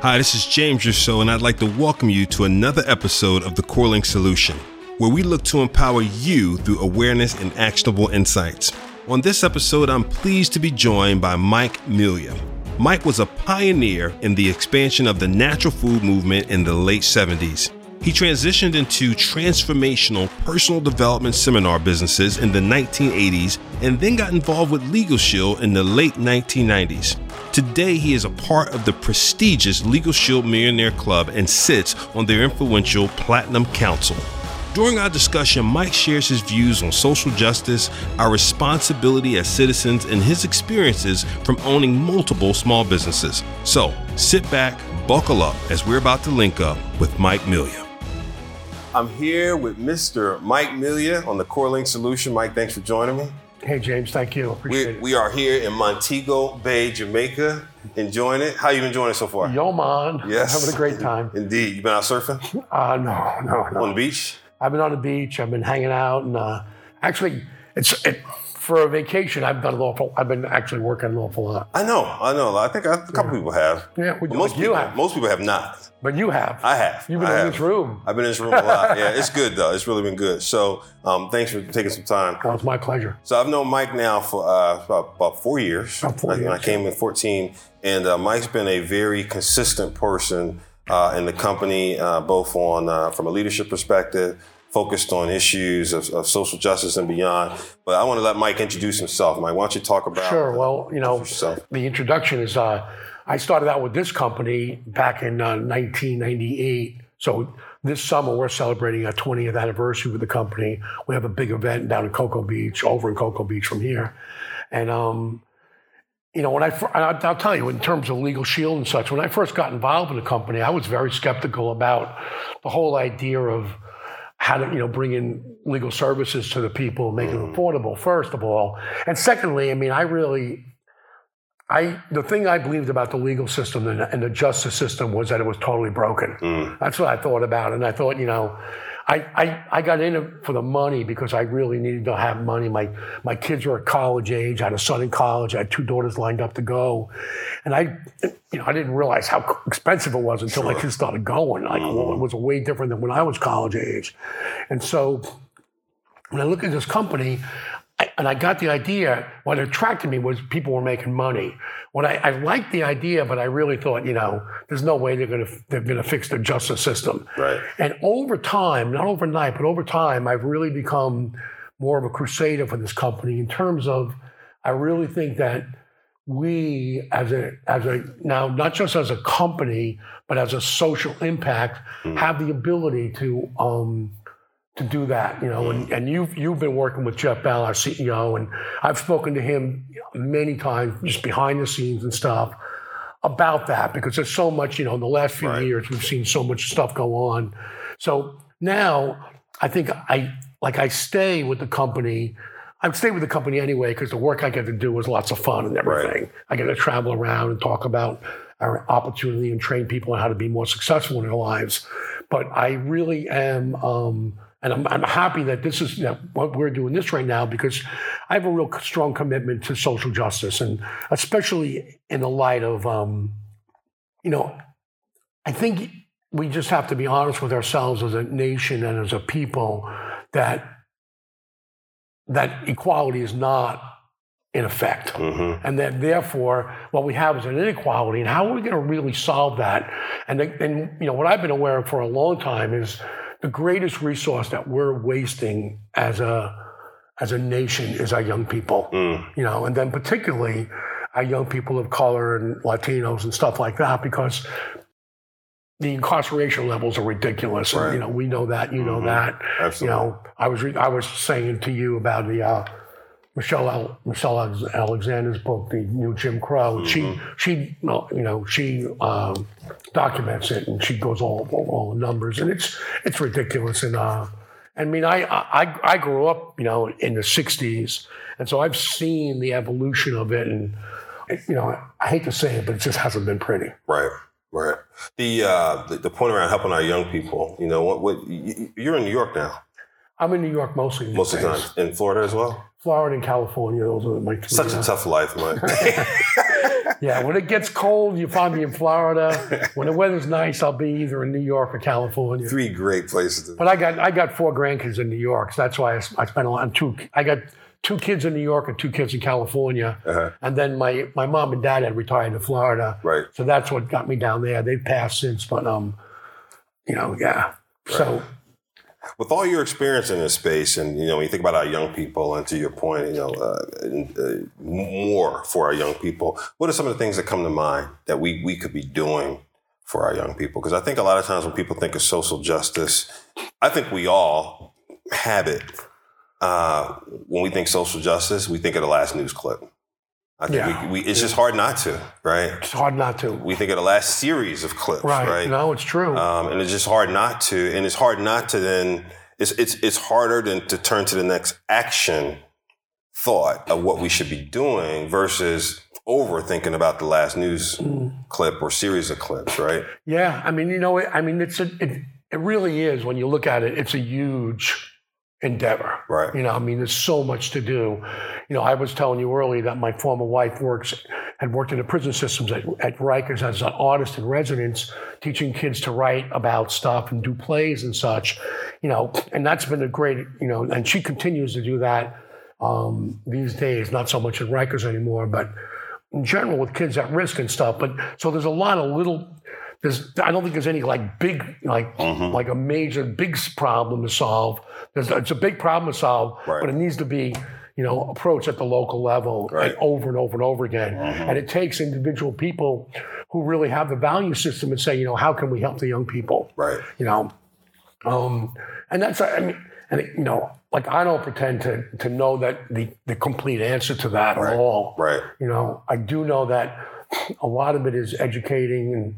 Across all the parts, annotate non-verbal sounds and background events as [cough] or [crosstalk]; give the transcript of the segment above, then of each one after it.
Hi, this is James Rousseau, and I'd like to welcome you to another episode of the CoreLink Solution, where we look to empower you through awareness and actionable insights. On this episode, I'm pleased to be joined by Mike Melia. Mike was a pioneer in the expansion of the natural food movement in the late 70s. He transitioned into transformational personal development seminar businesses in the 1980s and then got involved with Legal Shield in the late 1990s. Today, he is a part of the prestigious Legal Shield Millionaire Club and sits on their influential Platinum Council. During our discussion, Mike shares his views on social justice, our responsibility as citizens, and his experiences from owning multiple small businesses. So sit back, buckle up, as we're about to link up with Mike Melia. I'm here with Mr. Mike Melia on the CoreLink Solution. Mike, thanks for joining me. Hey James, thank you. Appreciate We, it. we are here in Montego Bay, Jamaica, enjoying it. How you been enjoying it so far? Yo man, Yes. having a great time. [laughs] Indeed. You been out surfing Uh, no, no, on the beach? I've been on the beach. I've been hanging out, and uh, actually, it's it, for a vacation. I've done an awful. I've been actually working an awful lot. I know, I know. I think a couple people have. Yeah, we- But most you people, have. Most people have not. But you have. I have. You've been I in have. this room. I've been in this room a lot. Yeah, it's good though. It's really been good. So, um, thanks for taking some time. Oh, it's my pleasure. So I've known Mike now for uh, about, about four years. About four Like, when I came in 14, and uh, Mike's been a very consistent person uh, in the company, uh, both on uh, from a leadership perspective, focused on issues of, of social justice and beyond. But I want to let Mike introduce himself. Mike, why don't you talk about Sure. Well, you know, yourself? the introduction is uh, I started out with this company back in uh, 1998. So this summer we're celebrating our 20th anniversary with the company. We have a big event down in Cocoa Beach, over in Cocoa Beach from here, and um, you know when I I'll tell you in terms of legal shield and such. When I first got involved in the company, I was very skeptical about the whole idea of how to you know bring in legal services to the people, make it affordable. First of all, and secondly, I mean, I really, I the thing I believed about the legal system and, and the justice system was that it was totally broken. Mm. That's what I thought about, and I thought, you know, I, I I got in it for the money because I really needed to have money. My my kids were at college age. I had a son in college. I had two daughters lined up to go, and I, you know, I didn't realize how expensive it was until my kids started going. Like, well, it was way different than when I was college age, and so when I look at this company, I, and I got the idea, what attracted me was people were making money. What I, I liked the idea, but I really thought, you know, there's no way they're gonna they're gonna fix the justice system. Right. And over time, not overnight, but over time, I've really become more of a crusader for this company in terms of I really think that we as a as a now not just as a company, but as a social impact, have the ability to um to do that, you know, and, and you've you've been working with Jeff Bell, our CEO, and I've spoken to him many times just behind the scenes and stuff about that because there's so much, you know, in the last few Right. years we've seen so much stuff go on. So now I think I like I stay with the company. I stay with the company anyway because the work I get to do is lots of fun and everything. I get to travel around and talk about our opportunity and train people on how to be more successful in their lives. But I really am, um, and I'm, I'm happy that this is you know, what we're doing this right now because I have a real strong commitment to social justice, and especially in the light of, um, you know, I think we just have to be honest with ourselves as a nation and as a people that that equality is not in effect. Hmm and that therefore what we have is an inequality. And how are we going to really solve that? And, and you know what i've been aware of for a long time is the greatest resource that we're wasting as a as a nation is our young people Mm. you know and then particularly our young people of color and latinos and stuff like that because the incarceration levels are ridiculous Right. and you know we know that you know Mhm. that Absolutely. you know, I was re- I was saying to you about the uh, Michelle Al- Michelle Alexander's book, the New Jim Crow. She she you know she um, documents it and she goes all, all all the numbers and it's it's ridiculous and uh, I mean I I I grew up you know in the '60s and so I've seen the evolution of it and you know I hate to say it but it just hasn't been pretty. Right. Right. The, uh, the the point around helping our young people, you know, what, what you, you're in New York now. I'm in New York mostly. most of the time. In Florida as well. Florida and California, those are my three. Such a tough life, Mike. [laughs] Yeah, when it gets cold, you find me in Florida. When the weather's nice, I'll be either in New York or California. Three great places to. But I got I got four grandkids in New York, so that's why I spent a lot. Two I got two kids in New York and two kids in California, Uh-huh. and then my my mom and dad had retired to Florida, Right. so that's what got me down there. They've passed since, but um, you know, yeah. So with all your experience in this space, and you know, when you think about our young people, and to your point, you know, uh, uh, more for our young people, what are some of the things that come to mind that we we could be doing for our young people? Because I think a lot of times when people think of social justice, I think we all have it. Uh, when we think social justice, we think of the last news clip. I think Yeah. we, we, it's just hard not to, right? it's hard not to. We think of the last series of clips, Right? right? No, it's true. um, and it's just hard not to. And it's hard not to then. It's it's it's harder than to turn to the next action thought of what we should be doing versus overthinking about the last news Mm. clip or series of clips, right? Yeah, I mean, you know, I mean, it's a, it, it really is when you look at it, it's a huge endeavor. Right. You know, I mean, there's so much to do. You know, I was telling you earlier that my former wife works, had worked in the prison systems at, at Rikers as an artist in residence, teaching kids to write about stuff and do plays and such. You know, and that's been a great, you know, and she continues to do that um, these days, not so much at Rikers anymore, but in general with kids at risk and stuff. But so there's a lot of little. There's I don't think there's any like big like Mm-hmm. like a major big problem to solve. There's it's a big problem to solve, Right. but it needs to be you know approached at the local level Right. and over and over and over again. Mhm. And it takes individual people who really have the value system and say you know how can we help the young people Right. you know um and that's i mean and you know like i don't pretend to to know that the the complete answer to that Right. at all Right. you know i do know that a lot of it is educating and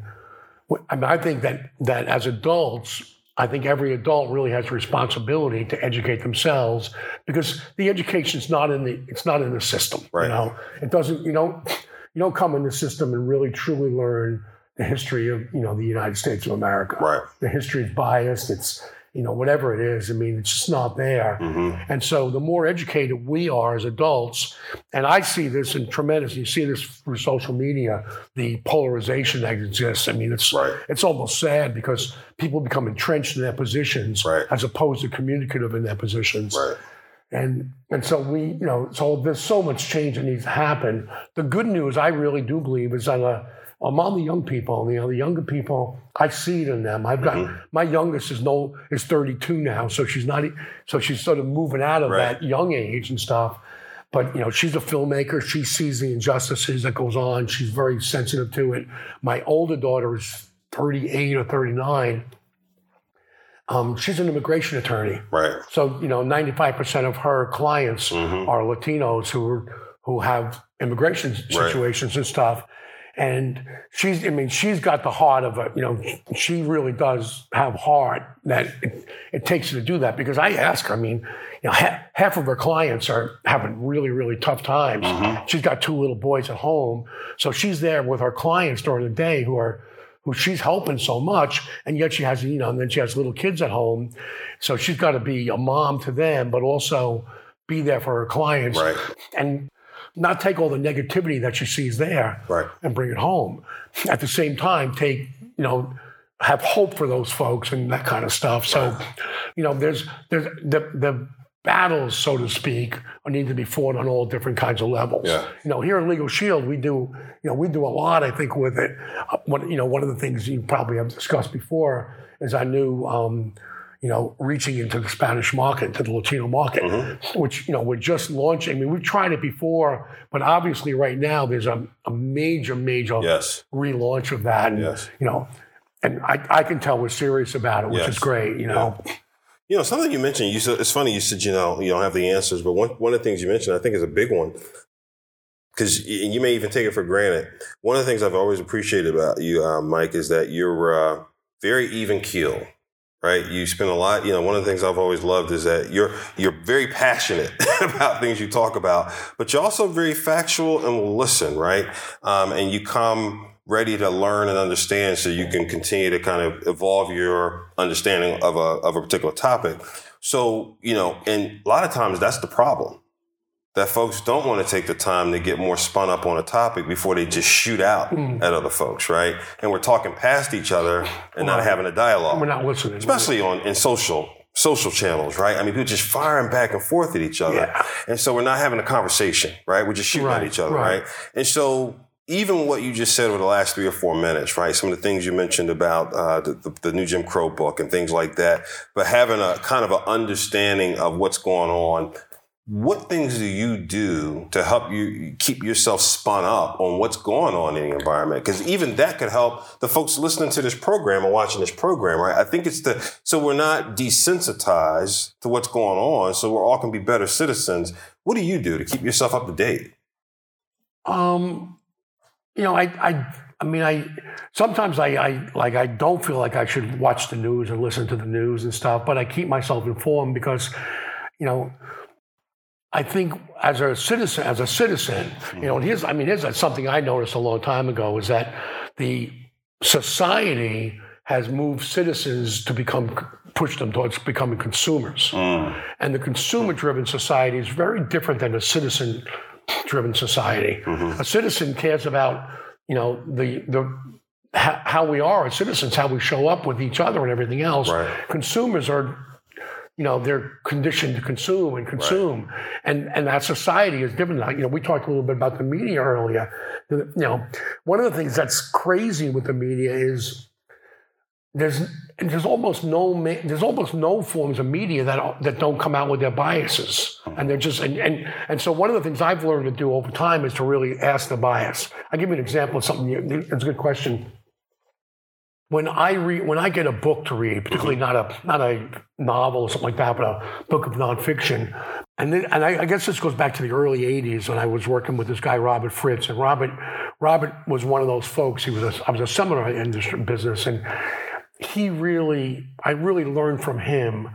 i mean i think that that as adults i think every adult really has a responsibility to educate themselves because the education's not in the it's not in the system Right. you know it doesn't you don't you don't come in the system and really truly learn the history of you know the united states of america Right. the history is biased. It's you know whatever it is. I mean, it's just not there. hmm And so the more educated we are as adults, and I see this in tremendous. You see this through social media, the polarization that exists. I mean, it's Right. it's almost sad because people become entrenched in their positions Right. as opposed to communicative in their positions. Right. And and so we, you know, so there's so much change that needs to happen. The good news, I really do believe, is on a among the young people. You know, the younger people, I see it in them. I've got Mm-hmm. my youngest is no is 32 now, so she's not, so she's sort of moving out of Right. that young age and stuff. But you know, she's a filmmaker. She sees the injustices that goes on. She's very sensitive to it. My older daughter is 38 or 39. Um, she's an immigration attorney. Right. So you know, ninety-five percent of her clients Mhm. are Latinos who who have immigration situations and stuff. And she's, I mean, she's got the heart of a, you know, she really does have heart that it, it takes her to do that. Because I ask her, I mean, you know, ha- half of her clients are having really, really tough times. Mm-hmm. She's got two little boys at home, so she's there with her clients during the day who are who she's helping so much, and yet she has, you know, and then she has little kids at home. So she's got to be a mom to them, but also be there for her clients Right. and not take all the negativity that she sees there Right. and bring it home. At the same time, take, you know, have hope for those folks and that kind of stuff. So, you know, there's there's the the battles, so to speak, need to be fought on all different kinds of levels. Yeah. You know, here in Legal Shield, we do, you know, we do a lot, I think, with it. Uh, One, you know, one of the things you probably have discussed before is our new, um, you know, reaching into the Spanish market, to the Latino market, which, you know, we're just launching. I mean, we've tried it before, but obviously right now there's a, a major, major Yes. relaunch of that. And, Yes. you know, and I, I can tell we're serious about it, which Yes. is great, you know. You know, something you mentioned, you said, it's funny, you said, you know, you don't have the answers, but one, one of the things you mentioned, I think is a big one. Because you may even take it for granted. One of the things I've always appreciated about you, uh, Mike, is that you're uh, very even keel, right? You spend a lot, you know, one of the things I've always loved is that you're, you're very passionate [laughs] about things you talk about, but you're also very factual and will listen, right? Um, and you come ready to learn and understand so you can continue to kind of evolve your understanding of a, of a particular topic. So, you know, and a lot of times that's the problem that folks don't want to take the time to get more spun up on a topic before they just shoot out mm. at other folks, right? And we're talking past each other and not having a dialogue. We're not listening. Especially on in social social channels, right? I mean, people just firing back and forth at each other. Yeah. And so we're not having a conversation, right? We're just shooting right, at each other, right. right? And so even what you just said over the last three or four minutes, right? Some of the things you mentioned about uh, the, the, the, new Jim Crow book and things like that, but having a kind of an understanding of what's going on. What things do you do to help you keep yourself spun up on what's going on in the environment? Because even that could help the folks listening to this program or watching this program, right? I think it's the so we're not desensitized to what's going on, so we're all can be better citizens. What do you do to keep yourself up to date? Um, you know, I, I, I mean, I sometimes I, I like I don't feel like I should watch the news and listen to the news and stuff, but I keep myself informed because, you know, I think as a citizen, as a citizen, you know, and here's, I mean, here's something I noticed a long time ago is that the society has moved citizens to become push them towards becoming consumers. Mm. And the consumer driven society is very different than a citizen driven society. Mm-hmm. A citizen cares about, you know, the the how we are as citizens, how we show up with each other and everything else. Right. Consumers are, you know, they're conditioned to consume and consume, right. and and that society is different. You know, we talked a little bit about the media earlier. You know, one of the things that's crazy with the media is there's there's almost no there's almost no forms of media that that don't come out with their biases, and they're just and and and so one of the things I've learned to do over time is to really ask the bias. I give you an example of something. It's a good question. When I read, when I get a book to read, particularly not a not a novel or something like that, but a book of nonfiction, and then, and I, I guess this goes back to the early '80s when I was working with this guy Robert Fritz, and Robert Robert was one of those folks. He was a, I was a seminar industry business, and he really, I really learned from him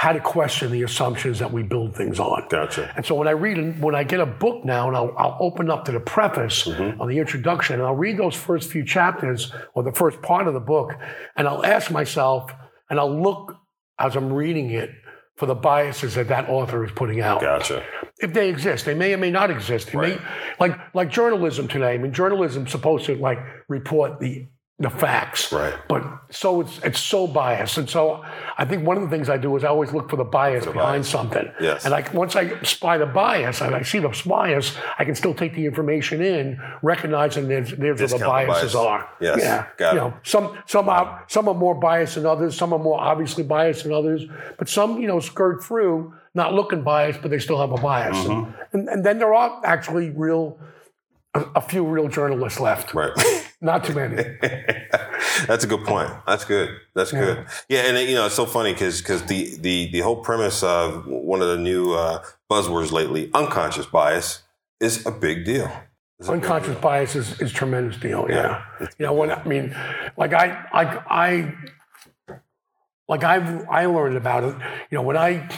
how to question the assumptions that we build things on. Gotcha. And so when I read, when I get a book now, and I'll, I'll open up to the preface mm-hmm. on the introduction, and I'll read those first few chapters or the first part of the book, and I'll ask myself, and I'll look as I'm reading it for the biases that that author is putting out. Gotcha. If they exist, they may or may not exist. They right. may, like like journalism today. I mean, journalism's supposed to like report the the facts. Right. But so it's it's so biased, and so I think one of the things I do is I always look for the bias the behind bias. something. Yes. And like once I spy the bias, and I see the bias, I can still take the information in, recognizing there's there's where the biases bias. are. Yes. Yeah. Got you it. know, some some are some are more biased than others. Some are more obviously biased than others. But some you know skirt through, not looking biased, but they still have a bias. Mm-hmm. And, and, and then there are actually real a, a few real journalists left. Right. [laughs] Not too many. [laughs] That's a good point. That's good. That's yeah. good. Yeah, and you know it's so funny because because the the the whole premise of one of the new uh, buzzwords lately, unconscious bias, is a big deal. Unconscious big deal. bias is, is tremendous deal. Yeah. yeah. You know when I mean, like I I I like I I learned about it. You know when I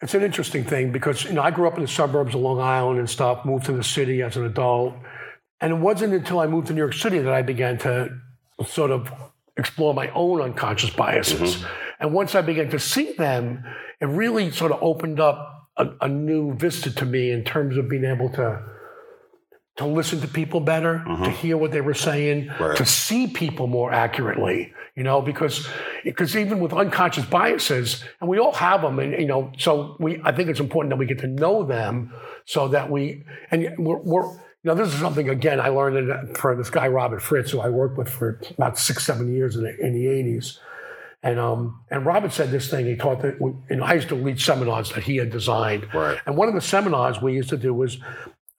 it's an interesting thing because you know I grew up in the suburbs of Long Island and stuff. Moved to the city as an adult and it wasn't until I moved to New York City that I began to sort of explore my own unconscious biases. Mm-hmm. And once I began to see them, it really sort of opened up a, a, new vista to me in terms of being able to to listen to people better, mm-hmm. to hear what they were saying, right. to see people more accurately. You know, because because even with unconscious biases, and we all have them, and you know, so we I think it's important that we get to know them so that we and we're, we're now, this is something, again, I learned from this guy, Robert Fritz, who I worked with for about six, seven years in the, in the 80s. And, um, and Robert said this thing, he taught that, you know, I used to lead seminars that he had designed. Right. And one of the seminars we used to do was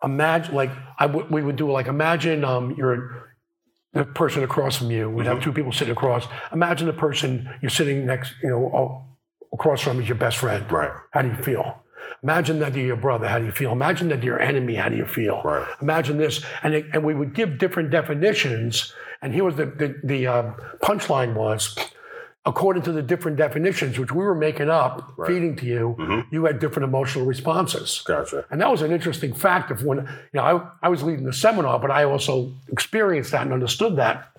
imagine, like, I w- we would do like, imagine um, you're the person across from you. We'd mm-hmm. have two people sitting across. Imagine the person you're sitting next, you know, across from is your best friend. Right. How do you feel? Imagine that you're your brother. How do you feel? Imagine that you're your enemy. How do you feel? Right. Imagine this. And, it, and we would give different definitions. And here was the, the, the uh, punchline was, according to the different definitions, which we were making up, Right. feeding to you, Mhm. you had different emotional responses. Gotcha. And that was an interesting fact of when, you know, I, I was leading the seminar, but I also experienced that and understood that.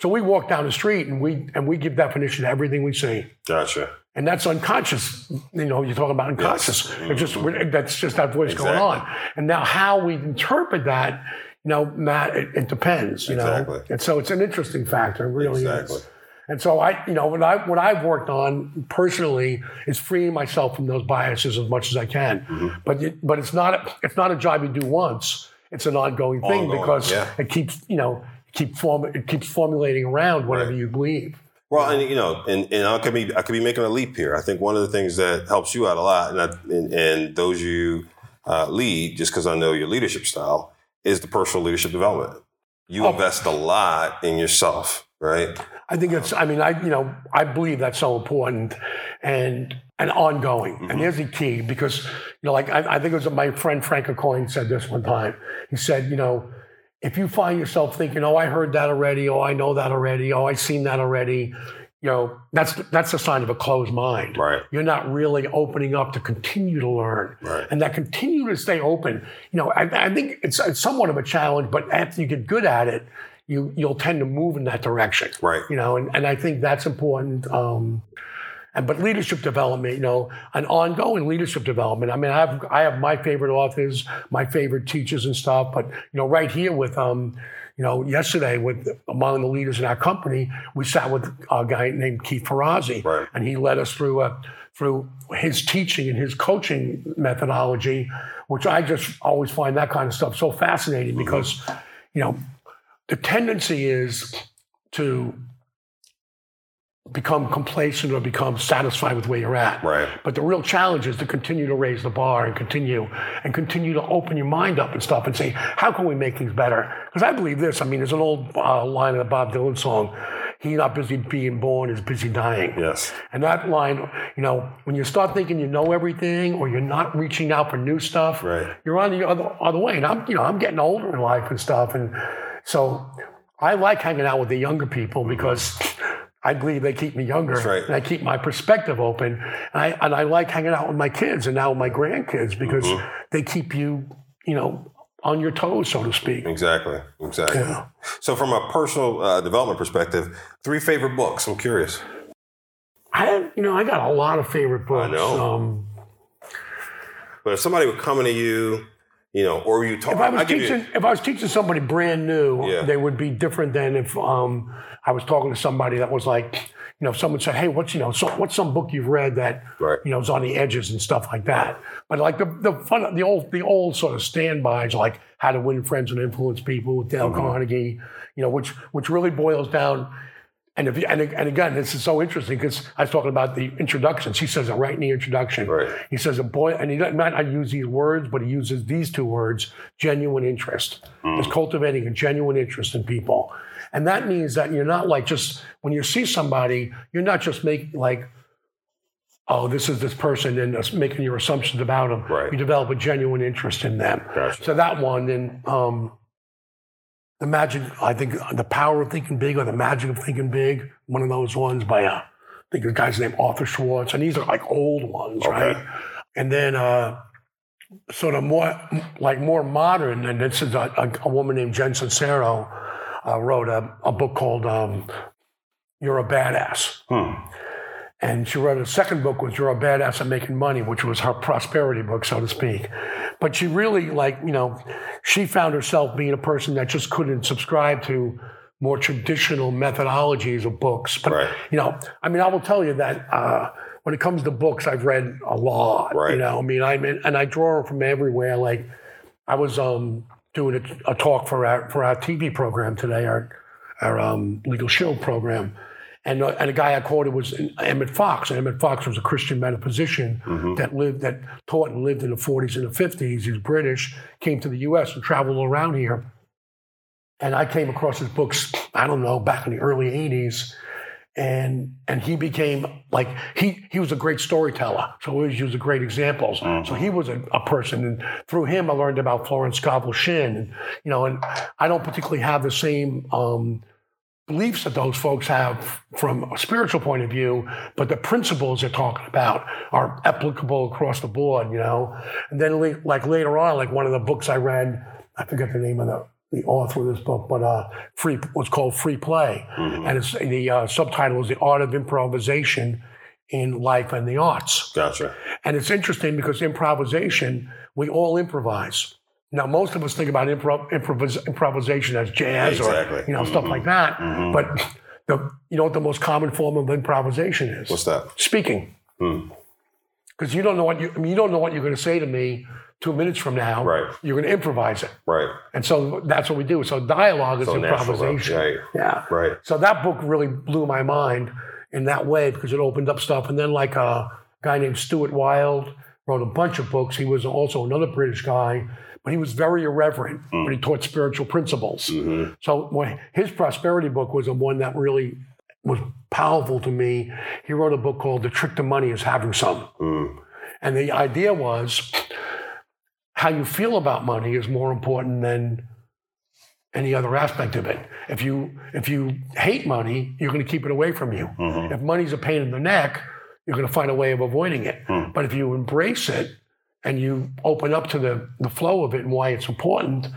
So we walk down the street and we and we give definition to everything we see. Gotcha. And that's unconscious. You know, you're talking about unconscious. It's just that's just that voice going on. And now how we interpret that, you know, Matt, it, it depends. You Exactly. know, and so it's an interesting factor. It really Exactly. is. And so I, you know, what I what I've worked on personally is freeing myself from those biases as much as I can. Mm-hmm. But it, but it's not a, it's not a job you do once. It's an ongoing thing Ongoing, because yeah. it keeps you know keep form it keeps formulating around whatever Right. you believe. Well, and you know, and, and I could be I could be making a leap here. I think one of the things that helps you out a lot, and I, and, and those you uh, lead, just because I know your leadership style, is the personal leadership development. You Oh. invest a lot in yourself, right? I think it's. I mean, I you know I believe that's so important and and ongoing. Mm-hmm. And here's the key because you know, like I, I think it was my friend Frank Coin said this one time. He said, you know, if you find yourself thinking, oh, I heard that already, oh, I know that already, oh, I've seen that already, you know, that's that's a sign of a closed mind. Right. You're not really opening up to continue to learn. Right. And that continue to stay open, you know, I, I think it's, it's somewhat of a challenge, but after you get good at it, you you'll tend to move in that direction. Right. You know, and, and I think that's important. Um, and but leadership development, you know, an ongoing leadership development. I mean, I have I have my favorite authors, my favorite teachers and stuff. But you know, right here with um, you know, yesterday with among the leaders in our company, we sat with a guy named Keith Ferrazzi, Right. and he led us through a through his teaching and his coaching methodology, which I just always find that kind of stuff so fascinating because, you know, the tendency is to become complacent or become satisfied with where you're at. Right. But the real challenge is to continue to raise the bar and continue and continue to open your mind up and stuff and say, how can we make things better? Because I believe this. I mean, there's an old uh, line in the Bob Dylan song, he not busy being born is busy dying. Yes. And that line, you know, when you start thinking you know everything or you're not reaching out for new stuff, Right. you're on the other, other way. And I'm, you know, I'm getting older in life and stuff. And so I like hanging out with the younger people because I believe they keep me younger That's right. and I keep my perspective open. And I, and I like hanging out with my kids and now with my grandkids because Mm-hmm. they keep you, you know, on your toes, so to speak. Exactly. Exactly. Yeah. So, from a personal uh, development perspective, three favorite books. I'm curious. I have, you know, I got a lot of favorite books. I know. Um, But if somebody were coming to you, you know, or you talk, if I was I'll you- teaching, if I was teaching somebody brand new, Yeah. they would be different than if um, I was talking to somebody that was like, you know, someone said, "Hey, what's you know, so, what's some book you've read that Right. you know is on the edges and stuff like that?" But like the the fun, the old the old sort of standbys like How to Win Friends and Influence People with Dale Mm-hmm. Carnegie, you know, which which really boils down. And if you, and, and again, this is so interesting because I was talking about the introductions. He says it right in the introduction. Right. He says a boy, and he doesn't might not use these words, but he uses these two words: genuine interest. It's cultivating a genuine interest in people, and that means that you're not like just when you see somebody, you're not just making like, oh, this is this person, and making your assumptions about them. Right. You develop a genuine interest in them. Gotcha. So that one, then um, the magic, I think, the power of thinking big or the magic of thinking big, one of those ones by, uh, I think the guy's named Arthur Schwartz, and these are like old ones, right? And then uh, sort of more, like more modern, and this is a, a, a woman named Jen Sincero uh, wrote a, a book called um, You're a Badass. Hmm. And she wrote a second book, which You're a Badass at Making Money, which was her prosperity book, so to speak. But she really, like, you know, she found herself being a person that just couldn't subscribe to more traditional methodologies of books. But, Right. you know, I mean, I will tell you that uh, when it comes to books, I've read a lot. Right. You know, I mean, I'm in, and I draw from everywhere. Like, I was um, doing a, a talk for our for our TV program today, our our um, Legal Shield program, and uh, and a guy I quoted was Emmett Fox, and Emmett Fox was a Christian metaphysician Mm-hmm. that lived that taught and lived in the 40s and the 50s. He's British, came to the U.S. and traveled around here, and I came across his books. I don't know back in the early 80s. And and he became like he he was a great storyteller, so he always used great examples. So he was a, a person, and through him I learned about Florence Scovel Shinn, and you know, and I don't particularly have the same um, beliefs that those folks have from a spiritual point of view, but the principles they're talking about are applicable across the board, you know. And then, like later on, like one of the books I read, I forget the name of the the author of this book, but uh, free was called Free Play, mm-hmm. and it's the uh, subtitle is The Art of Improvisation in Life and the Arts. Gotcha. And it's interesting because improvisation, we all improvise. Now, most of us think about improv, improvis, improvisation as jazz exactly. or you know mm-hmm. stuff like that. Mm-hmm. But the you know what the most common form of improvisation is? What's that? Speaking. Because mm. you don't know what you I mean, you don't know what you're going to say to me two minutes from now. Right. You're going to improvise it. Right. And so that's what we do. So dialogue is so improvisation. Right. Yeah. Right. So that book really blew my mind in that way because it opened up stuff. And then like a guy named Stuart Wilde wrote a bunch of books. He was also another British guy but he was very irreverent mm. when he taught spiritual principles. Mm-hmm. So his prosperity book was the one that really was powerful to me. He wrote a book called The Trick to Money is Having Some. Mm. And the idea was how you feel about money is more important than any other aspect of it. If you if you hate money, you're going to keep it away from you. Mm-hmm. If money's a pain in the neck, you're going to find a way of avoiding it. Mm. But if you embrace it and you open up to the, the flow of it and why it's important,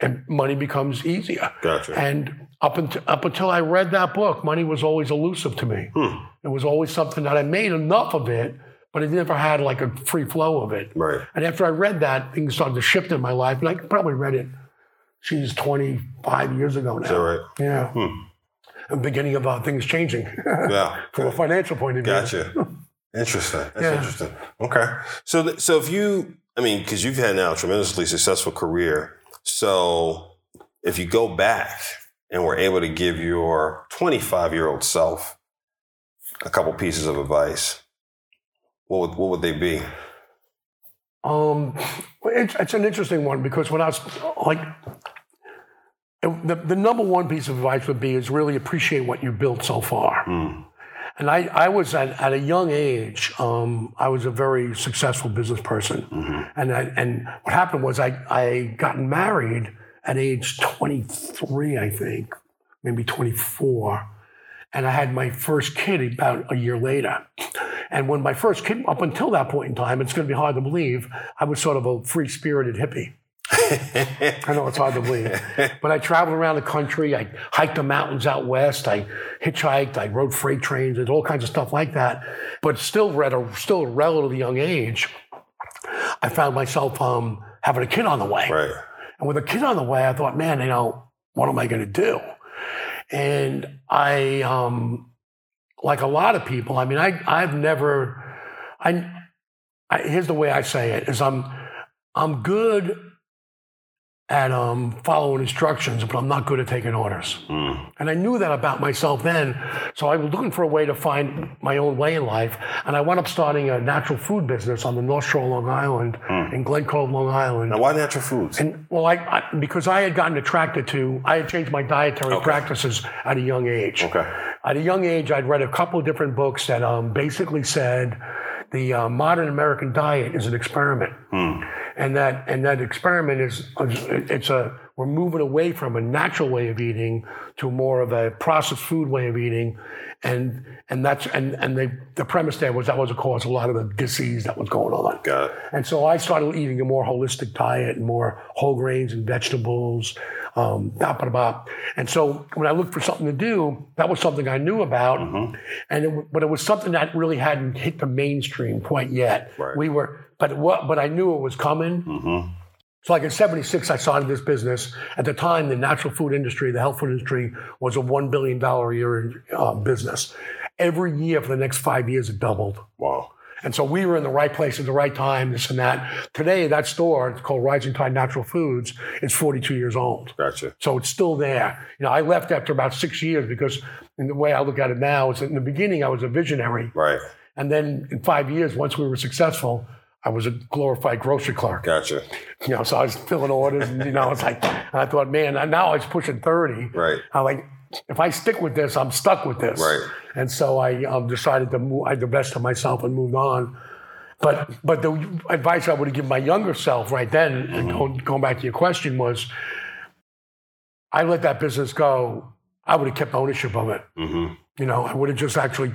and money becomes easier. Gotcha. And up until, up until I read that book, money was always elusive to me. Hmm. It was always something that I made enough of it, but I never had like a free flow of it. Right. And after I read that, things started to shift in my life. And I probably read it, she's 25 years ago now. Is that right? Yeah. Hmm. The beginning of uh, things changing. yeah. [laughs] From a financial point of view. Gotcha. Interesting. That's yeah. interesting. Okay. So, so if you, I mean, because you've had now a tremendously successful career. So, if you go back and were able to give your 25 year old self a couple pieces of advice, what would what would they be? Um, it's, it's an interesting one because when I was like, the, the number one piece of advice would be is really appreciate what you built so far. Mm. And I, I was at, at a young age, um, I was a very successful business person. Mm-hmm. And, I, and what happened was I, I gotten married at age 23, I think, maybe 24. And I had my first kid about a year later. And when my first kid, up until that point in time, it's going to be hard to believe, I was sort of a free spirited hippie. [laughs] I know it's hard to believe. But I traveled around the country. I hiked the mountains out west. I hitchhiked. I rode freight trains and all kinds of stuff like that. But still, at a still a relatively young age, I found myself um, having a kid on the way. Right. And with a kid on the way, I thought, man, you know, what am I going to do? And I, um, like a lot of people, I mean, I, I've never, I, I here's the way I say it: is I'm, I'm good at um, following instructions, but I'm not good at taking orders. Mm. And I knew that about myself then. So I was looking for a way to find my own way in life. And I wound up starting a natural food business on the North Shore, of Long Island, mm. in Glen Cove, Long Island. Now, why natural foods? And well, I, I because I had gotten attracted to, I had changed my dietary okay. practices at a young age. Okay. At a young age, I'd read a couple of different books that um, basically said the uh, modern American diet is an experiment. Mm and that and that experiment is it's a we're moving away from a natural way of eating to more of a processed food way of eating. And and that's and and the the premise there was that was of course a lot of the disease that was going on. Got it. and so i started eating a more holistic diet and more whole grains and vegetables um, blah. and so when i looked for something to do that was something i knew about mm-hmm. and it, but it was something that really hadn't hit the mainstream quite yet right. we were but what but i knew it was coming mm-hmm. So, like in '76, I started this business. At the time, the natural food industry, the health food industry, was a one billion dollar a year uh, business. Every year for the next five years, it doubled. Wow! And so we were in the right place at the right time, this and that. Today, that store, it's called Rising Tide Natural Foods, is 42 years old. Gotcha. So it's still there. You know, I left after about six years because, in the way I look at it now, is that in the beginning I was a visionary. Right. And then in five years, once we were successful, I was a glorified grocery clerk. Gotcha. You know, so I was filling orders, and you know, it's like I thought, man, now I was pushing thirty. Right. I'm like, if I stick with this, I'm stuck with this. Right. And so I um, decided to move. I divested myself and moved on. But but the advice I would have given my younger self right then, mm-hmm. and going, going back to your question, was I let that business go I would have kept ownership of it. hmm You know, I would have just actually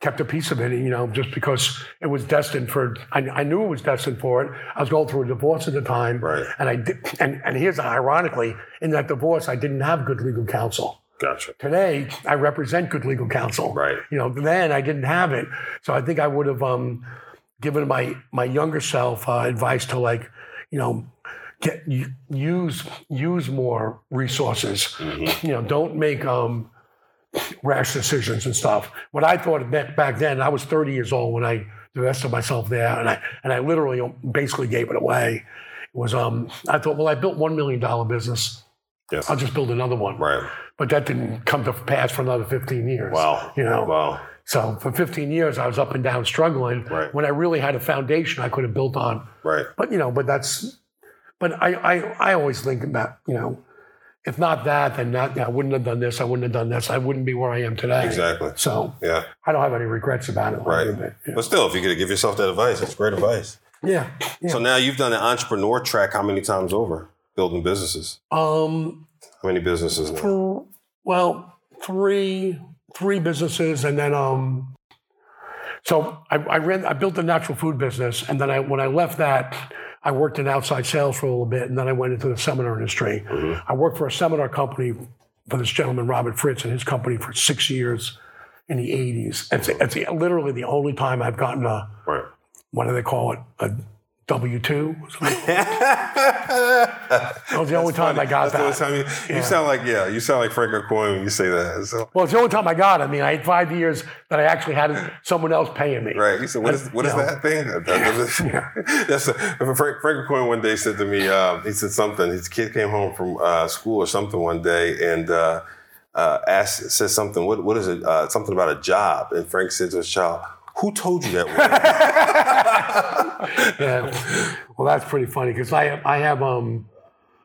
kept a piece of it, you know, just because it was destined for, I, I knew it was destined for it. I was going through a divorce at the time. Right. And I did, and, and here's ironically, in that divorce, I didn't have good legal counsel. Gotcha. Today, I represent good legal counsel. Right. You know, then I didn't have it. So I think I would have um, given my, my younger self uh, advice to like, you know, get use use more resources. Mm-hmm. You know, don't make um, rash decisions and stuff. What I thought back then, I was 30 years old when I divested myself there, and I and I literally basically gave it away. It was um, I thought, well, I built one million dollar business. Yes. I'll just build another one. Right. But that didn't come to pass for another 15 years. Wow. You know. Wow. So for 15 years, I was up and down struggling. Right. When I really had a foundation I could have built on. Right. But you know, but that's, but I I, I always think about you know, if not that, then not. I wouldn't have done this. I wouldn't have done this. I wouldn't be where I am today. Exactly. So Yeah. I don't have any regrets about it. Right. But, yeah. But still, if you could give yourself that advice, that's great advice. yeah. yeah. So now you've done the entrepreneur track how many times over? Building businesses. um. How many businesses now? Well, three three businesses, and then um. So I, I ran. I built a natural food business, and then I when I left that, I worked in outside sales for a little bit, and then I went into the seminar industry. I worked for a seminar company for this gentleman Robert Fritz and his company for six years in the '80s. It's, it's literally the only time I've gotten a Right. what do they call it a W two. [laughs] That was the only time I got That's that. only time you, you sound like yeah, you sound like Frank Coin when you say that. So Well, it's the only time I got. it. I mean, I had five years that I actually had someone else paying me. right. You said, "What is what is know. that thing?" That- that- [laughs] That's a, Frank, Frank Coin one day said to me. Uh, he said something. His kid came home from uh, school or something one day and uh, uh, asked said something. What what is it? Uh, something about a job. And Frank said to his child, "Who told you that?" [laughs] word?" [laughs] Yeah. Well, that's pretty funny because I I have um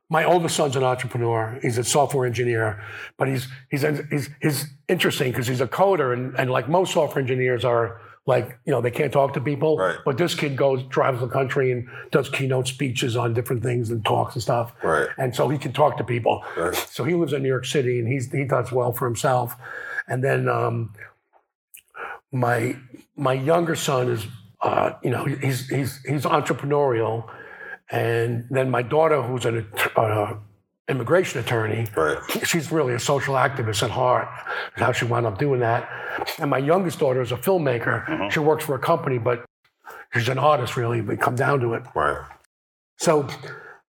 my oldest son's an entrepreneur. He's a software engineer, but he's he's he's, he's interesting because he's a coder and, and like most software engineers are like you know they can't talk to people. Right. But this kid goes drives the country and does keynote speeches on different things and talks and stuff. Right. And so he can talk to people. Right. So he lives in New York City and he's he does well for himself. And then um, my my younger son is uh, you know he's he's he's entrepreneurial, and then my daughter who's an uh, immigration attorney. right. She's really a social activist at heart. Is how she wound up doing that. And my youngest daughter is a filmmaker. She works for a company, but she's an artist really. But come down to it, Right. so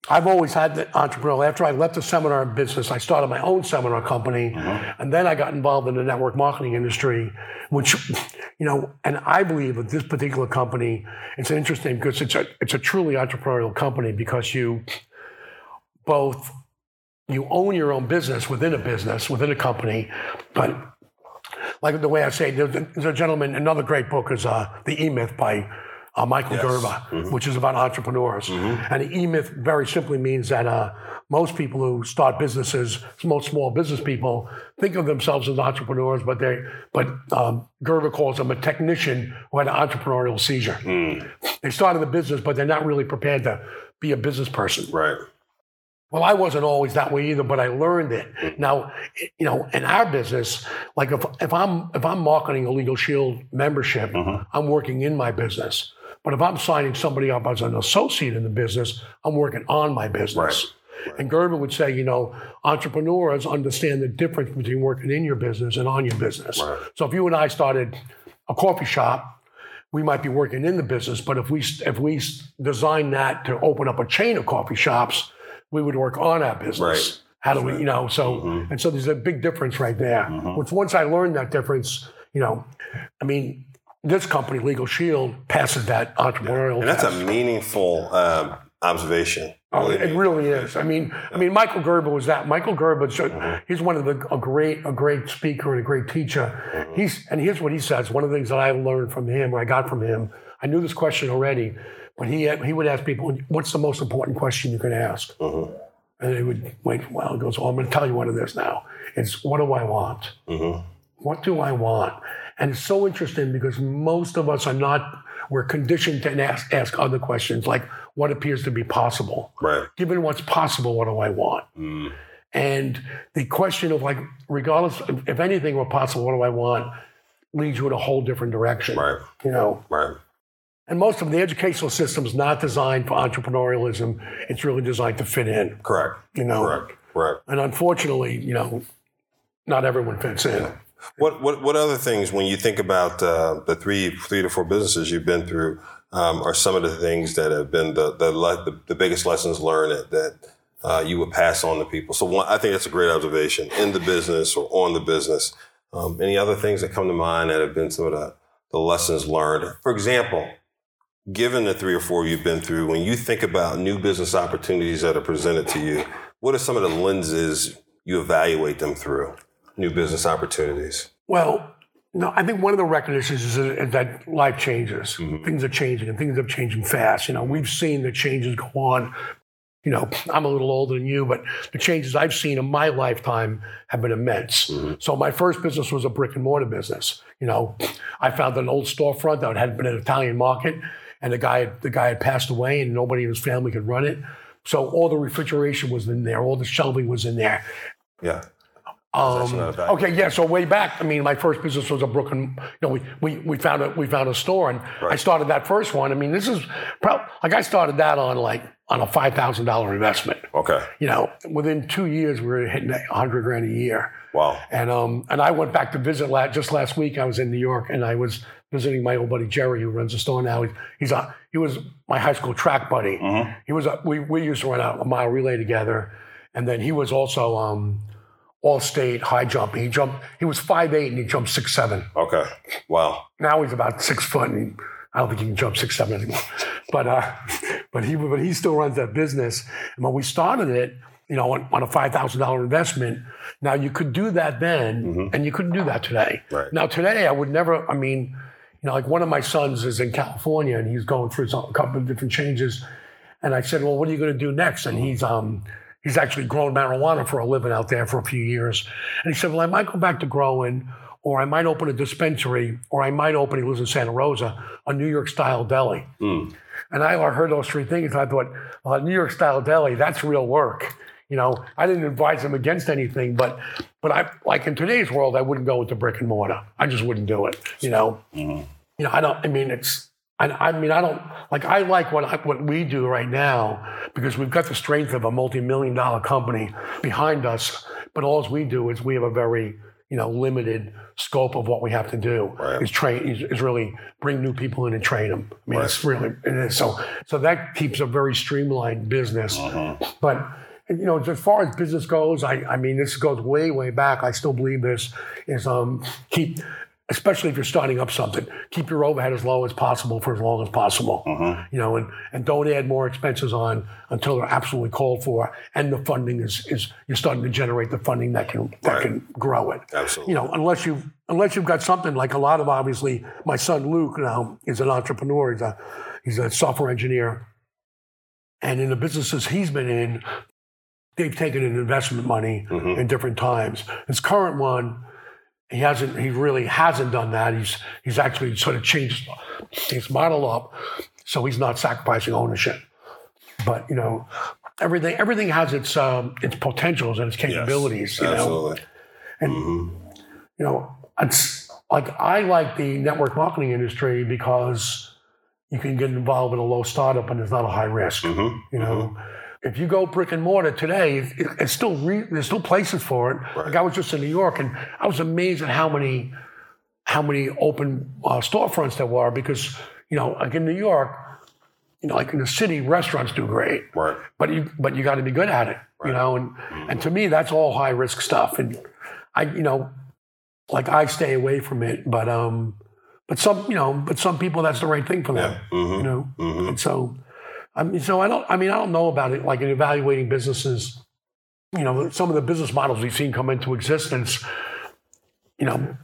I've always had the entrepreneurial. After I left the seminar in business, I started my own seminar company, and then I got involved in the network marketing industry, which, you know, and I believe that this particular company, it's interesting because it's a it's a truly entrepreneurial company because you both you own your own business within a business within a company, but like the way I say, there's a, there's a gentleman. Another great book is uh, the E Myth by uh, Michael Yes. Gerber, which is about entrepreneurs. And the E Myth very simply means that uh, most people who start businesses, most small business people, think of themselves as entrepreneurs, but they, but um, Gerber calls them a technician who had an entrepreneurial seizure. They started the business, but they're not really prepared to be a business person. Right. Well, I wasn't always that way either, but I learned it. Now, you know, in our business, like if, if I'm if I'm marketing a Legal Shield membership, I'm working in my business. But if I'm signing somebody up as an associate in the business, I'm working on my business. And Gerber would say, you know, entrepreneurs understand the difference between working in your business and on your business. Right. So if you and I started a coffee shop, we might be working in the business, but if we if we design that to open up a chain of coffee shops, we would work on our business. Right. How do we, you know? So Mm-hmm. and so there's a big difference right there. Which once I learned that difference, you know, I mean, this company, Legal Shield, passes that entrepreneurial. And that's a meaningful um, observation. Oh, Really it really is. I mean, I mean, Michael Gerber was that. Michael Gerber, Mm-hmm. he's one of the a great, a great speaker and a great teacher. Mm-hmm. He's and here's what he says. One of the things that I learned from him, or I got from him, I knew this question already, but he he would ask people, "What's the most important question you can ask?" Mm-hmm. And they would wait. a while. he goes, "Well, I'm going to tell you what it is now. It's what do I want? Mhm. What do I want?" And it's so interesting because most of us are not. We're conditioned to ask, ask other questions like, "What appears to be possible?" Right. given what's possible, what do I want? Mm. And the question of like, regardless, if anything were possible, what do I want? Leads you in a whole different direction. Right. You know. Right. And most of the educational system is not designed for entrepreneurialism. It's really designed to fit in. Correct. You know. Correct. Correct. And unfortunately, you know, not everyone fits in. What what what other things when you think about uh, the three three to four businesses you've been through um, are some of the things that have been the the the, the biggest lessons learned that, that uh, you would pass on to people. So one, I think that's a great observation in the business or on the business. Um, any other things that come to mind that have been some of the, the lessons learned? For example, given the three or four you've been through, when you think about new business opportunities that are presented to you, what are some of the lenses you evaluate them through? New business opportunities. Well, no, I think one of the recognitions is that life changes. Mm-hmm. Things are changing and things are changing fast. You know, we've seen the changes go on. You know, I'm a little older than you, but the changes I've seen in my lifetime have been immense. Mm-hmm. So my first business was a brick and mortar business. You know, I found an old storefront that had been an Italian market, and the guy the guy had passed away, and nobody in his family could run it. So all the refrigeration was in there, all the shelving was in there. Yeah. Um, okay, yeah. So way back, I mean, my first business was a Brooklyn. You know, we we, we found a we found a store, and right. I started that first one. I mean, this is probably like I started that on like on a five thousand dollar investment. Okay. You know, within two years, we were hitting a hundred grand a year. Wow. And um and I went back to visit la- just last week. I was in New York, and I was visiting my old buddy Jerry, who runs the store now. He's, he's a he was my high school track buddy. Mm-hmm. He was a, we we used to run a, a mile relay together, and then he was also um all state high jump. He jumped. He was five eight and he jumped six seven. Okay. Wow. Now he's about six foot and I don't think he can jump six seven anymore. [laughs] But uh, but he but he still runs that business. And when we started it, you know, on, on a five thousand dollar investment, now you could do that then, mm-hmm. and you couldn't do that today. Right. Now today, I would never. I mean, you know, like one of my sons is in California and he's going through a couple of different changes. And I said, well, what are you going to do next? And he's um He's actually grown marijuana for a living out there for a few years. And he said, Well, I might go back to growing, or I might open a dispensary, or I might open, he lives in Santa Rosa, a New York style deli. Mm. And I heard those three things. And I thought, well, New York style deli, that's real work. You know, I didn't advise him against anything, but but I like in today's world, I wouldn't go into brick and mortar. I just wouldn't do it. You know, mm-hmm. you know, I don't. I mean, it's I, I mean, I don't like. I like what I, what we do right now because we've got the strength of a multi-million dollar company behind us. But all we do is we have a very you know limited scope of what we have to do. Right. Is train is, is, really bring new people in and train them. I mean, right. it's really it so so that keeps a very streamlined business. Uh-huh. But you know, as far as business goes, I, I mean, this goes way, way back. I still believe this is um, keep especially if you're starting up something. Keep your overhead as low as possible for as long as possible. Uh-huh. You know, and, and don't add more expenses on until they're absolutely called for. And the funding is is you're starting to generate the funding that can that right. can grow it. Absolutely. You know, unless you unless you've got something like a lot of obviously my son Luke now is an entrepreneur. He's a he's a software engineer. And in the businesses he's been in, they've taken in investment money mm-hmm. in different times. His current one he hasn't. He really hasn't done that. He's he's actually sort of changed his model up, so he's not sacrificing ownership. But you know, everything everything has its um, its potentials and its capabilities. Yes, you absolutely. know, and mm-hmm. you know, it's like I like the network marketing industry because you can get involved in a low startup and there's not a high risk. Mm-hmm. You know. Mm-hmm if you go brick and mortar today, it, it's still re, there's still places for it. Right. Like I was just in New York, and I was amazed at how many how many open uh, storefronts there were because you know, like in New York, you know, like in the city, restaurants do great, right? But you but you got to be good at it, right. you know. And mm-hmm. and to me, that's all high risk stuff. And I, you know, like I stay away from it, but um, but some, you know, but some people that's the right thing for them, yeah. mm-hmm. you know. Mm-hmm. And so I mean, so I don't. I mean, I don't know about it. Like in evaluating businesses, you know, some of the business models we've seen come into existence, you know,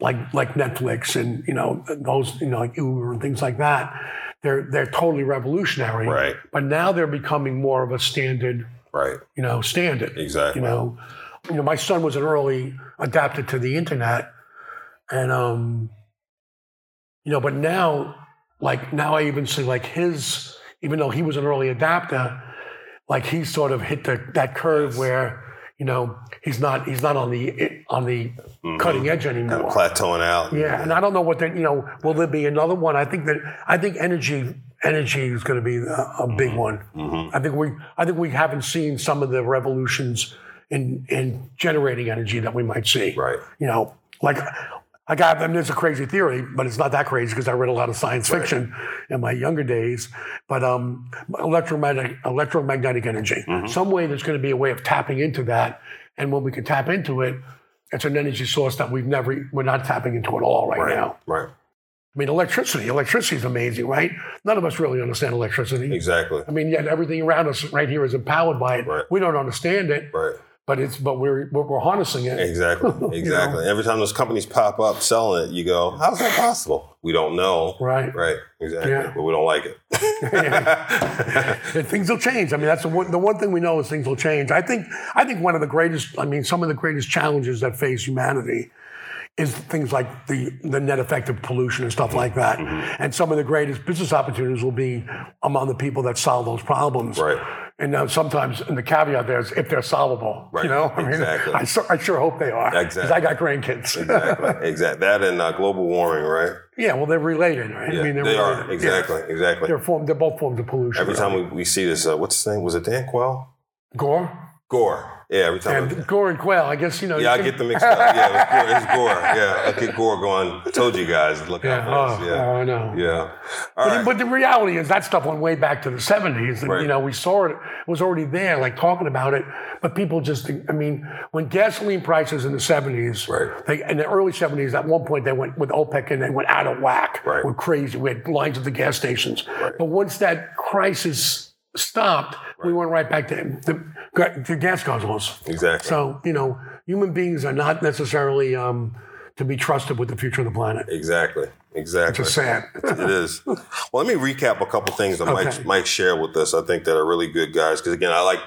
like like Netflix and you know those you know like Uber and things like that. They're they're totally revolutionary. Right. But now they're becoming more of a standard. Right. You know, standard. Exactly. You know, you know, my son was an early adapted to the internet, and um, you know, but now, like now, I even see like his even though he was an early adapter, like he sort of hit the, that curve where you know, he's not he's not on the on the mm-hmm. cutting edge Kind anymore. of plateauing out. Yeah, and I don't know what that you know. Will there be another one? I think that I think energy energy is going to be a, a big mm-hmm. one. Mm-hmm. I think we I think we haven't seen some of the revolutions in in generating energy that we might see. Right. You know, like. I got, I mean, it's a crazy theory, but it's not that crazy because I read a lot of science fiction in my younger days. But um, electromagnetic, electromagnetic energy, some way there's going to be a way of tapping into that. And when we can tap into it, it's an energy source that we've never, we're not tapping into at all right, Right. now. Right. I mean, electricity, electricity is amazing, right? None of us really understand electricity. Exactly. I mean, yet everything around us right here is empowered by it. Right. We don't understand it, Right. But it's, but we're, we're, we're harnessing it. Exactly. [laughs] Exactly. Every time those companies pop up selling it, you go, how's that possible? We don't know. Right. Right. Exactly. Yeah. But we don't like it. [laughs] And things will change. I mean, that's the one, the one thing we know is things will change. I think I think one of the greatest, I mean, some of the greatest challenges that face humanity is things like the the net effect of pollution and stuff like that. Mm-hmm. And some of the greatest business opportunities will be among the people that solve those problems. Right. And now sometimes, and the caveat there is if they're solvable. Right. You know, I mean, Exactly. I, sure, I sure hope they are. Because Exactly. I got grandkids. [laughs] exactly. Exactly. That and uh, global warming, right? yeah, well, they're related, right? Yeah, I mean, they're they related. are. Yeah. Exactly. Exactly. They're, form, they're both forms of pollution. Every time we, we see this, uh, what's his name? Was it Dan Quayle? Gore Gore. Yeah, every time. and Gore and Quayle, I guess, you know. yeah, I you can- get them mixed up. Yeah, it was Gore. It's [laughs] Gore. Yeah, I get Gore going. I told you guys, look Yeah, out for oh. Yeah. oh, I know. Yeah. But, right. but the reality is that stuff went way back to the 70s. And, Right. you know, we saw it, it was already there, like talking about it. But people just, I mean, when gasoline prices in the 70s, Right. they, in the early 70s, at one point they went with OPEC and they went out of whack. Right. We're crazy. We had lines at the gas stations. Right. But once that crisis stopped, we went right back to the, the gas guzzlers. Exactly. So, you know, human beings are not necessarily um, to be trusted with the future of the planet. Exactly. Exactly. It's sad. it is. [laughs] Well, let me recap a couple things that Okay. Mike Mike shared with us. I think that are really good guys because again, I like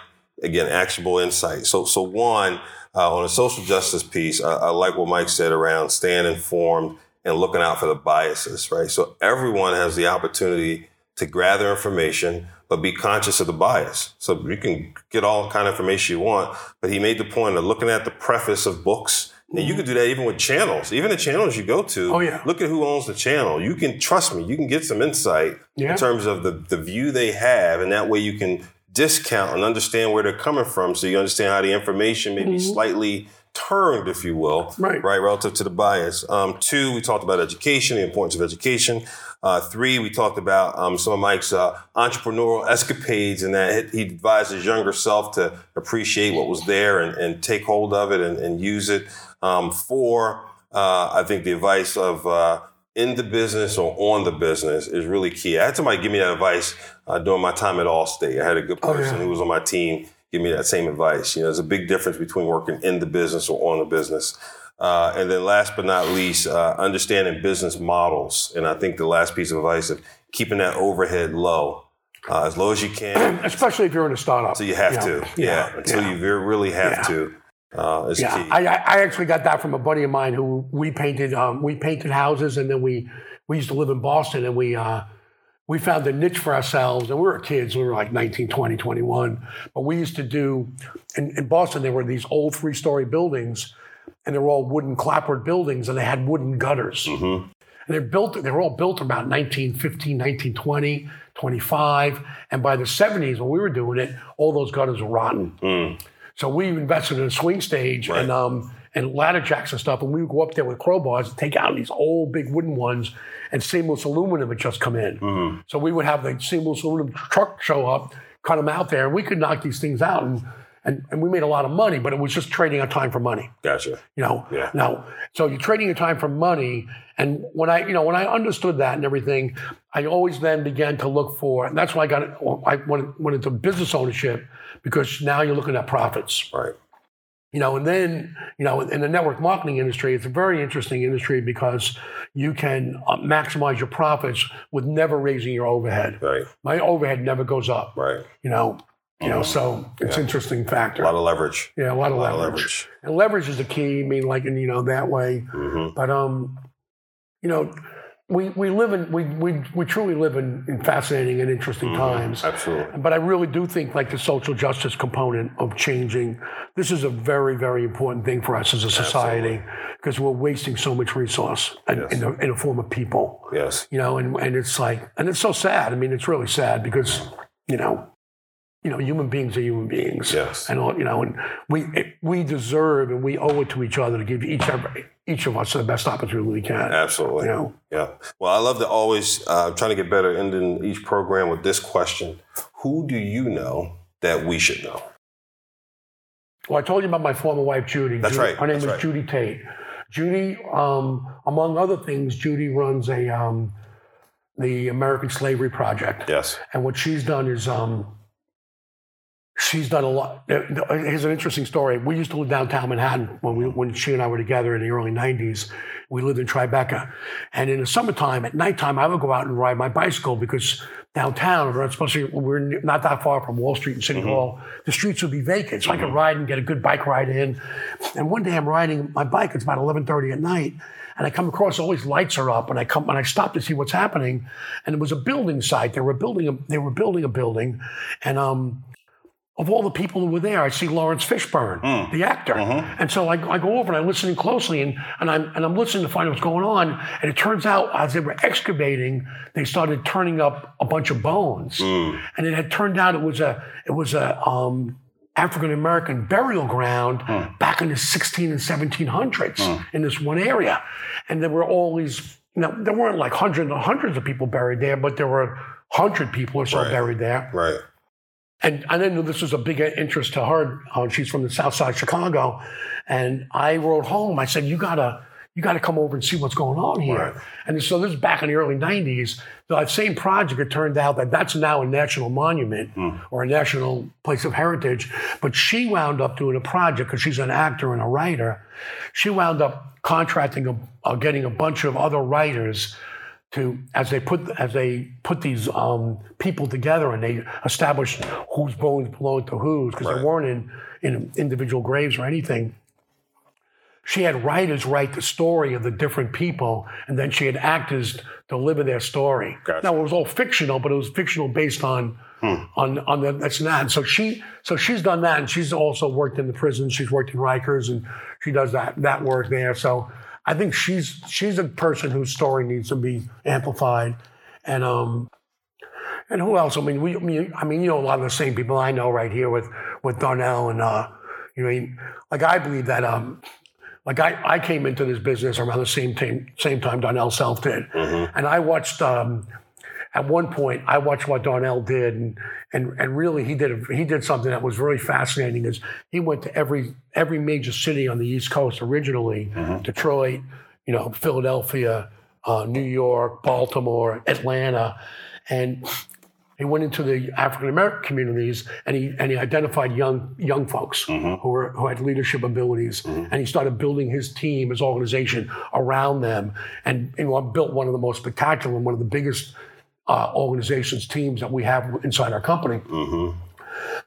again actionable insight. So so one uh, on a social justice piece, I, I like what Mike said around staying informed and looking out for the biases. Right. So everyone has the opportunity to gather information. But be conscious of the bias. So you can get all kind of information you want. But he made the point of looking at the preface of books. And you can do that even with channels. Even the channels you go to, Oh, yeah. look at who owns the channel. You can trust me. You can get some insight Yeah. in terms of the, the view they have, and that way you can discount and understand where they're coming from, so you understand how the information may be slightly turned, if you will, Mm-hmm. Right. right, relative to the bias. Um, two, we talked about education, the importance of education. Uh, three, we talked about um, some of Mike's uh, entrepreneurial escapades, and that he advised his younger self to appreciate what was there and, and take hold of it and, and use it. Um, four, uh, I think the advice of uh, in the business or on the business is really key. I had somebody give me that advice uh, during my time at Allstate. I had a good Oh, person yeah. who was on my team give me that same advice. You know, there's a big difference between working in the business or on the business. Uh, and then last but not least, uh, understanding business models. And I think the last piece of advice of keeping that overhead low, uh, as low as you can. [clears throat] Especially if you're in a startup. So you have Yeah. to, yeah, until yeah. you really have Yeah. to. Uh, is Yeah, key. I, I I actually got that from a buddy of mine who we painted um, we painted houses and then we we used to live in Boston and we uh, we found a niche for ourselves and we were kids we were like 19 20 21 but we used to do in, in Boston there were these old three story buildings and they were all wooden clapboard buildings and they had wooden gutters Mhm. and they're built they were all built about 1915 1920 25 and by the 70s when we were doing it all those gutters were rotten Mm. so we invested in a swing stage Right. and um and ladder jacks and stuff, and we would go up there with crowbars and take out these old big wooden ones, and seamless aluminum had just come in. Mhm. So we would have the seamless aluminum truck show up, cut them out there, and we could knock these things out, and and, and we made a lot of money, but it was just trading our time for money. Gotcha. You know, Yeah. now so you're trading your time for money, and when I, you know, when I understood that and everything, I always then began to look for, and that's why I got, it, I went, went into business ownership because now you're looking at profits. Right. You know, and then, you know, in the network marketing industry, it's a very interesting industry because you can uh, maximize your profits with never raising your overhead. Right. My overhead never goes up, Right. you know, you know, so it's Yeah. interesting factor. A lot of leverage. yeah, a lot A of lot leverage. of leverage. And leverage is the key. I mean, like, and you know, that way. hmm But um, you know, we, we live in we, we, we truly live in, in fascinating and interesting times. Absolutely. But I really do think like the social justice component of changing, this is a very, very important thing for us as a society because we're wasting so much resource in, Yes. in, the, in the form of people. Yes. You know, and, and it's like and it's so sad. I mean, it's really sad because, you know, you know, human beings are human beings. Yes. And all, you know, and we we deserve and we owe it to each other to give each other, each of us the best opportunity we can. Absolutely. You know. Yeah. Well, I love to always uh, trying to get better ending each program with this question: Who do you know that we should know? Well, I told you about my former wife, Judy. That's Judy- right, Her name that's is right. Judy Tate. Judy, um, among other things, Judy runs a um, the American Slavery Project, Yes. and what she's done is um, she's done a lot. Uh, here's an interesting story. We used to live downtown Manhattan when we when she and I were together in the early '90s. We lived in Tribeca, and in the summertime, at nighttime, I would go out and ride my bicycle because downtown, especially we're not that far from Wall Street and City mm-hmm. Hall, the streets would be vacant, so I could mm-hmm. ride and get a good bike ride in. And one day, I'm riding my bike. It's about 11:30 at night. And I come across all these lights are up, and I come and I stop to see what's happening. And it was a building site. They were building a they were building a building, and um, of all the people who were there, I see Laurence Fishburne, hmm. the actor. Uh-huh. And so I, I go over and I'm listening closely and, and, I'm, and I'm listening to find out what's going on. And it turns out as they were excavating, they started turning up a bunch of bones. Hmm. And it had turned out it was a, it was a um, African American burial ground hmm. back in the 16 and 1700s in this one area. And there were all these, you know, there weren't like hundreds and hundreds of people buried there, but there were 100 people or so Right. buried there. Right. And I didn't know this was a big interest to her. Uh, she's from the South Side of Chicago, and I wrote home. I said, "You gotta, you gotta come over and see what's going on here." Right. And so this is back in the early '90s. That same project, it turned out that that's now a national monument or a national place of heritage. But she wound up doing a project because she's an actor and a writer. She wound up contracting, a, uh, getting a bunch of other writers to as they put as they put these um, people together and they established whose bones belonged to whose because Right. they weren't in in individual graves or anything. She had writers write the story of the different people, and then she had actors deliver their story. Gotcha. Now it was all fictional, but it was fictional based on on on the that's not. And so she so she's done that, and she's also worked in the prison. She's worked in Rikers, and she does that that work there. So I think she's she's a person whose story needs to be amplified, and um. And who else? I mean, we, I mean, you know, a lot of the same people I know right here with with Darnell and uh, you know, like I believe that um, like I, I came into this business around the same time same time Darnell Self did, and I watched um, at one point I watched what Darnell did, and and and really he did a, he did something that was really fascinating. Is he went to every every major city on the East Coast originally, mm-hmm. Detroit, you know, Philadelphia, uh, New York, Baltimore, Atlanta, and he went into the African American communities and he and he identified young young folks mm-hmm. who were who had leadership abilities mm-hmm. and he started building his team, his organization around them, and you know, built one of the most spectacular and one of the biggest uh, organizations teams that we have inside our company.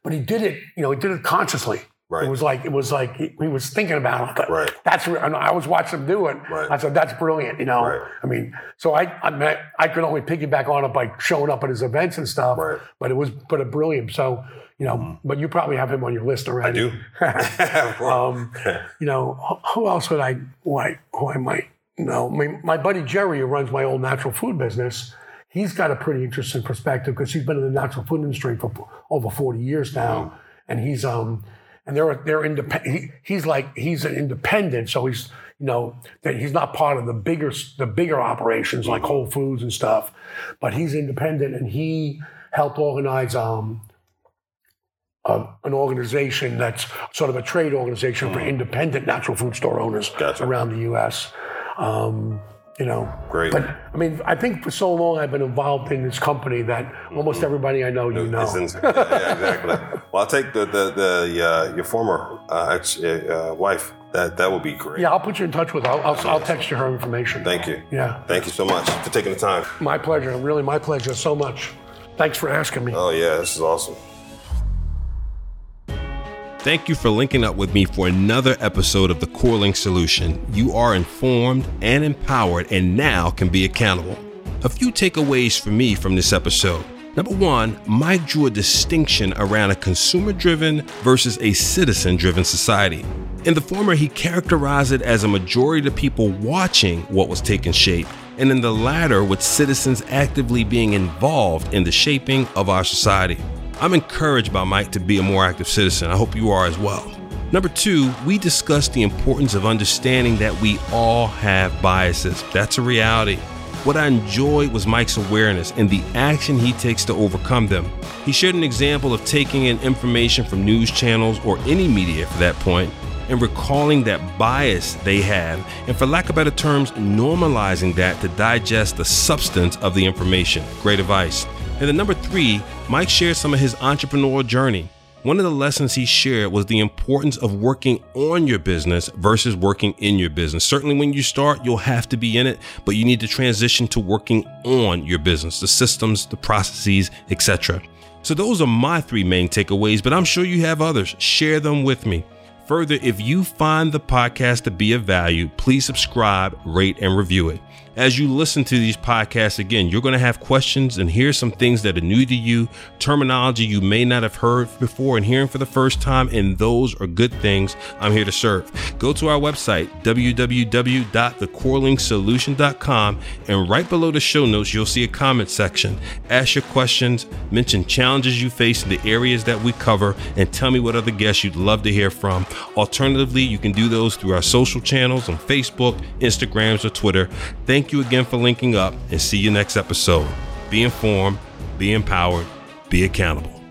But he did it, you know, he did it consciously. Right. It was like it was like he, he was thinking about it. Right. That's I was watching him do it. Right. I said, "That's brilliant," you know. Right. I mean, so I I, mean, I could only piggyback on it by showing up at his events and stuff. Right. Mm-hmm. But it was but a brilliant. So you know, but you probably have him on your list already. I do. [laughs] [laughs] um, [laughs] you know, who- who else would I like? Who I might know? I mean, my buddy Jerry, who runs my old natural food business, he's got a pretty interesting perspective because he's been in the natural food industry for over forty years now, and he's um, and they're they're independent. He, he's like he's an independent, so he's you know that he's not part of the bigger the bigger operations like Whole Foods and stuff, but he's independent, and he helped organize um an organization that's sort of a trade organization for independent natural food store owners Gotcha. around the U.S. Um, you know, Great. but I mean, I think for so long I've been involved in this company that almost everybody I know you know. Yeah, yeah, exactly. well, I'll take the the, the uh, your former uh, ex uh, wife. That that would be great. Yeah, I'll put you in touch with. her. I'll, I'll, I'll text you her information. Thank you. Yeah, Thank you so much for taking the time. my pleasure. Really, my pleasure. So much. Thanks for asking me. Oh yeah, this is awesome. Thank you for linking up with me for another episode of the CoreLink Solution. You are informed and empowered and now can be accountable. A few takeaways for me from this episode. Number one, Mike drew a distinction around a consumer driven versus a citizen driven society. In the former, he characterized it as a majority of people watching what was taking shape, and in the latter, with citizens actively being involved in the shaping of our society. I'm encouraged by Mike to be a more active citizen. I hope you are as well. Number two, we discussed the importance of understanding that we all have biases. That's a reality. What I enjoyed was Mike's awareness and the action he takes to overcome them. He shared an example of taking in information from news channels or any media for that point and recalling that bias they have, and for lack of better terms, normalizing that to digest the substance of the information. Great advice. And then number three, Mike shared some of his entrepreneurial journey. One of the lessons he shared was the importance of working on your business versus working in your business. Certainly, when you start, you'll have to be in it, but you need to transition to working on your business, the systems, the processes, etc. So, those are my three main takeaways, but I'm sure you have others. Share them with me. Further, if you find the podcast to be of value, please subscribe, rate, and review it as you listen to these podcasts again, you're going to have questions and hear some things that are new to you, terminology you may not have heard before and hearing for the first time, and those are good things. I'm here to serve. Go to our website, www.thecorelinksolution.com, and right below the show notes, you'll see a comment section. Ask your questions, mention challenges you face in the areas that we cover, and tell me what other guests you'd love to hear from. Alternatively, you can do those through our social channels on Facebook, Instagrams, or Twitter. Thank Thank you again for linking up and see you next episode. Be informed, be empowered, be accountable.